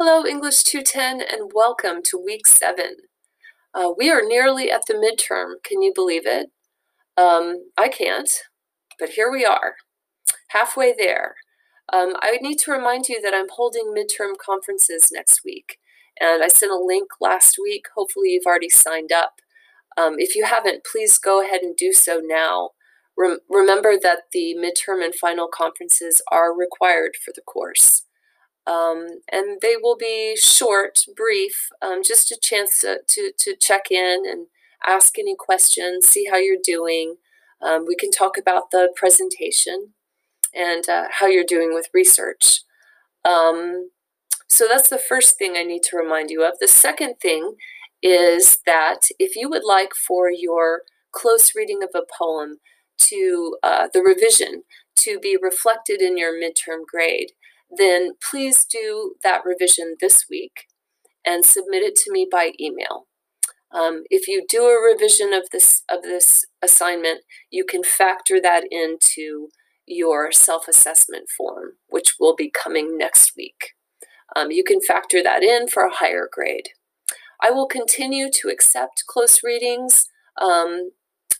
English 210, and welcome to week seven. Uh, we are nearly at the midterm. Can you believe it? Um, I can't, but here we are, halfway there. Um, I need to remind you that I'm holding midterm conferences next week, and I sent a link last week. Hopefully, you've already signed up. Um, if you haven't, please go ahead and do so now. Rem- remember that the midterm and final conferences are required for the course. Um, and they will be short, brief, um, just a chance to, to, to, check in and ask any questions, see how you're doing. Um, we can talk about the presentation and uh, how you're doing with research. Um, so that's the first thing I need to remind you of. The second thing is that if you would like for your close reading of a poem to uh, the revision to be reflected in your midterm grade, then please do that revision this week and submit it to me by email. Um, if you do a revision of this of this assignment, you can factor that into your self-assessment form, which will be coming next week. Um, you can factor that in for a higher grade. I will continue to accept close readings, um,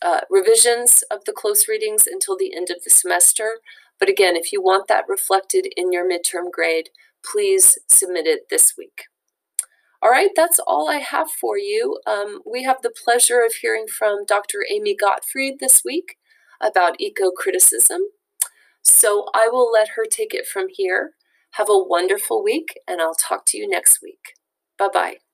uh, revisions of the close readings until the end of the semester. But again, if you want that reflected in your midterm grade, please submit it this week. All right, that's all I have for you. Um, we have the pleasure of hearing from Dr. Amy Gottfried this week about eco criticism. So I will let her take it from here. Have a wonderful week, and I'll talk to you next week. Bye bye.